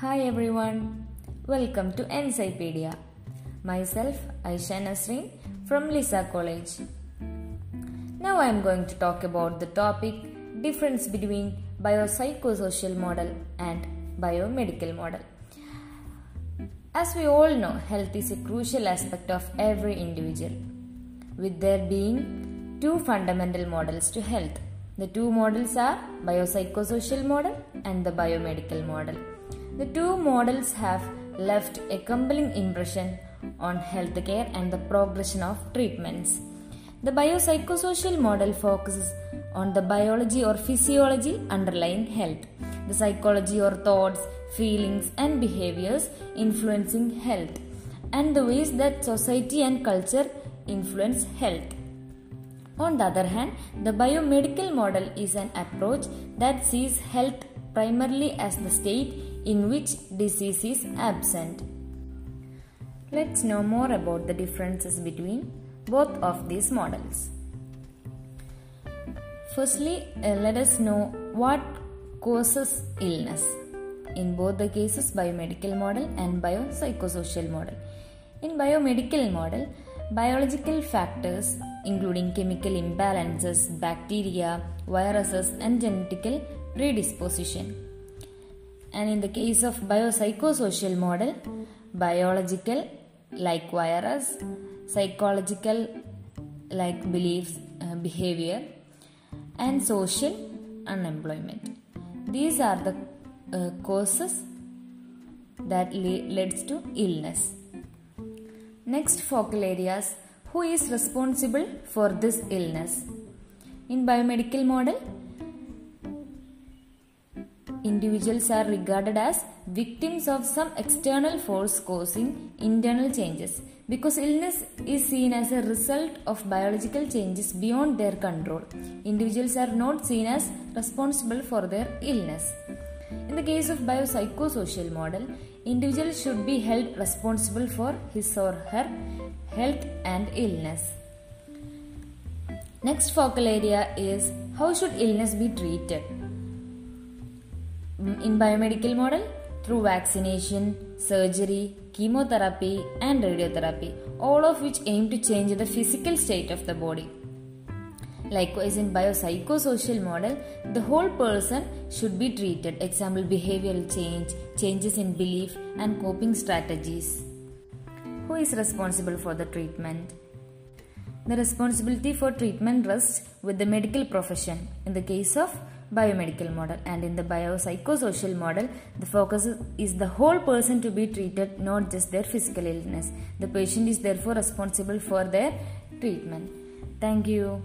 Hi everyone, welcome to Encyclopedia. Myself Aisha Nasreen from Lisa College. Now I am going to talk about the topic difference between biopsychosocial model and biomedical model. As we all know, health is a crucial aspect of every individual, with there being two fundamental models to health. The two models are biopsychosocial model and the biomedical model. The two models have left a compelling impression on healthcare and the progression of treatments. The biopsychosocial model focuses on the biology or physiology underlying health, the psychology or thoughts, feelings, and behaviors influencing health, and the ways that society and culture influence health. On the other hand, the biomedical model is an approach that sees health primarily as the state in which disease is absent. Let's know more about the differences between both of these models. Firstly, uh, let us know what causes illness in both the cases biomedical model and biopsychosocial model. In biomedical model, biological factors including chemical imbalances, bacteria, viruses and genetical predisposition. And in the case of biopsychosocial model, biological like virus, psychological like beliefs, uh, behavior, and social unemployment. These are the uh, causes that le- leads to illness. Next focal areas who is responsible for this illness? In biomedical model, individuals are regarded as victims of some external force causing internal changes because illness is seen as a result of biological changes beyond their control. Individuals are not seen as responsible for their illness. In the case of biopsychosocial model, individuals should be held responsible for his or her health and illness. Next focal area is how should illness be treated? In biomedical model, through vaccination, surgery, chemotherapy, and radiotherapy, all of which aim to change the physical state of the body. Likewise, in biopsychosocial model, the whole person should be treated. Example, behavioral change, changes in belief, and coping strategies. Who is responsible for the treatment? The responsibility for treatment rests with the medical profession in the case of biomedical model. And in the biopsychosocial model the focus is the whole person to be treated not just their physical illness. The patient is therefore responsible for their treatment. Thank you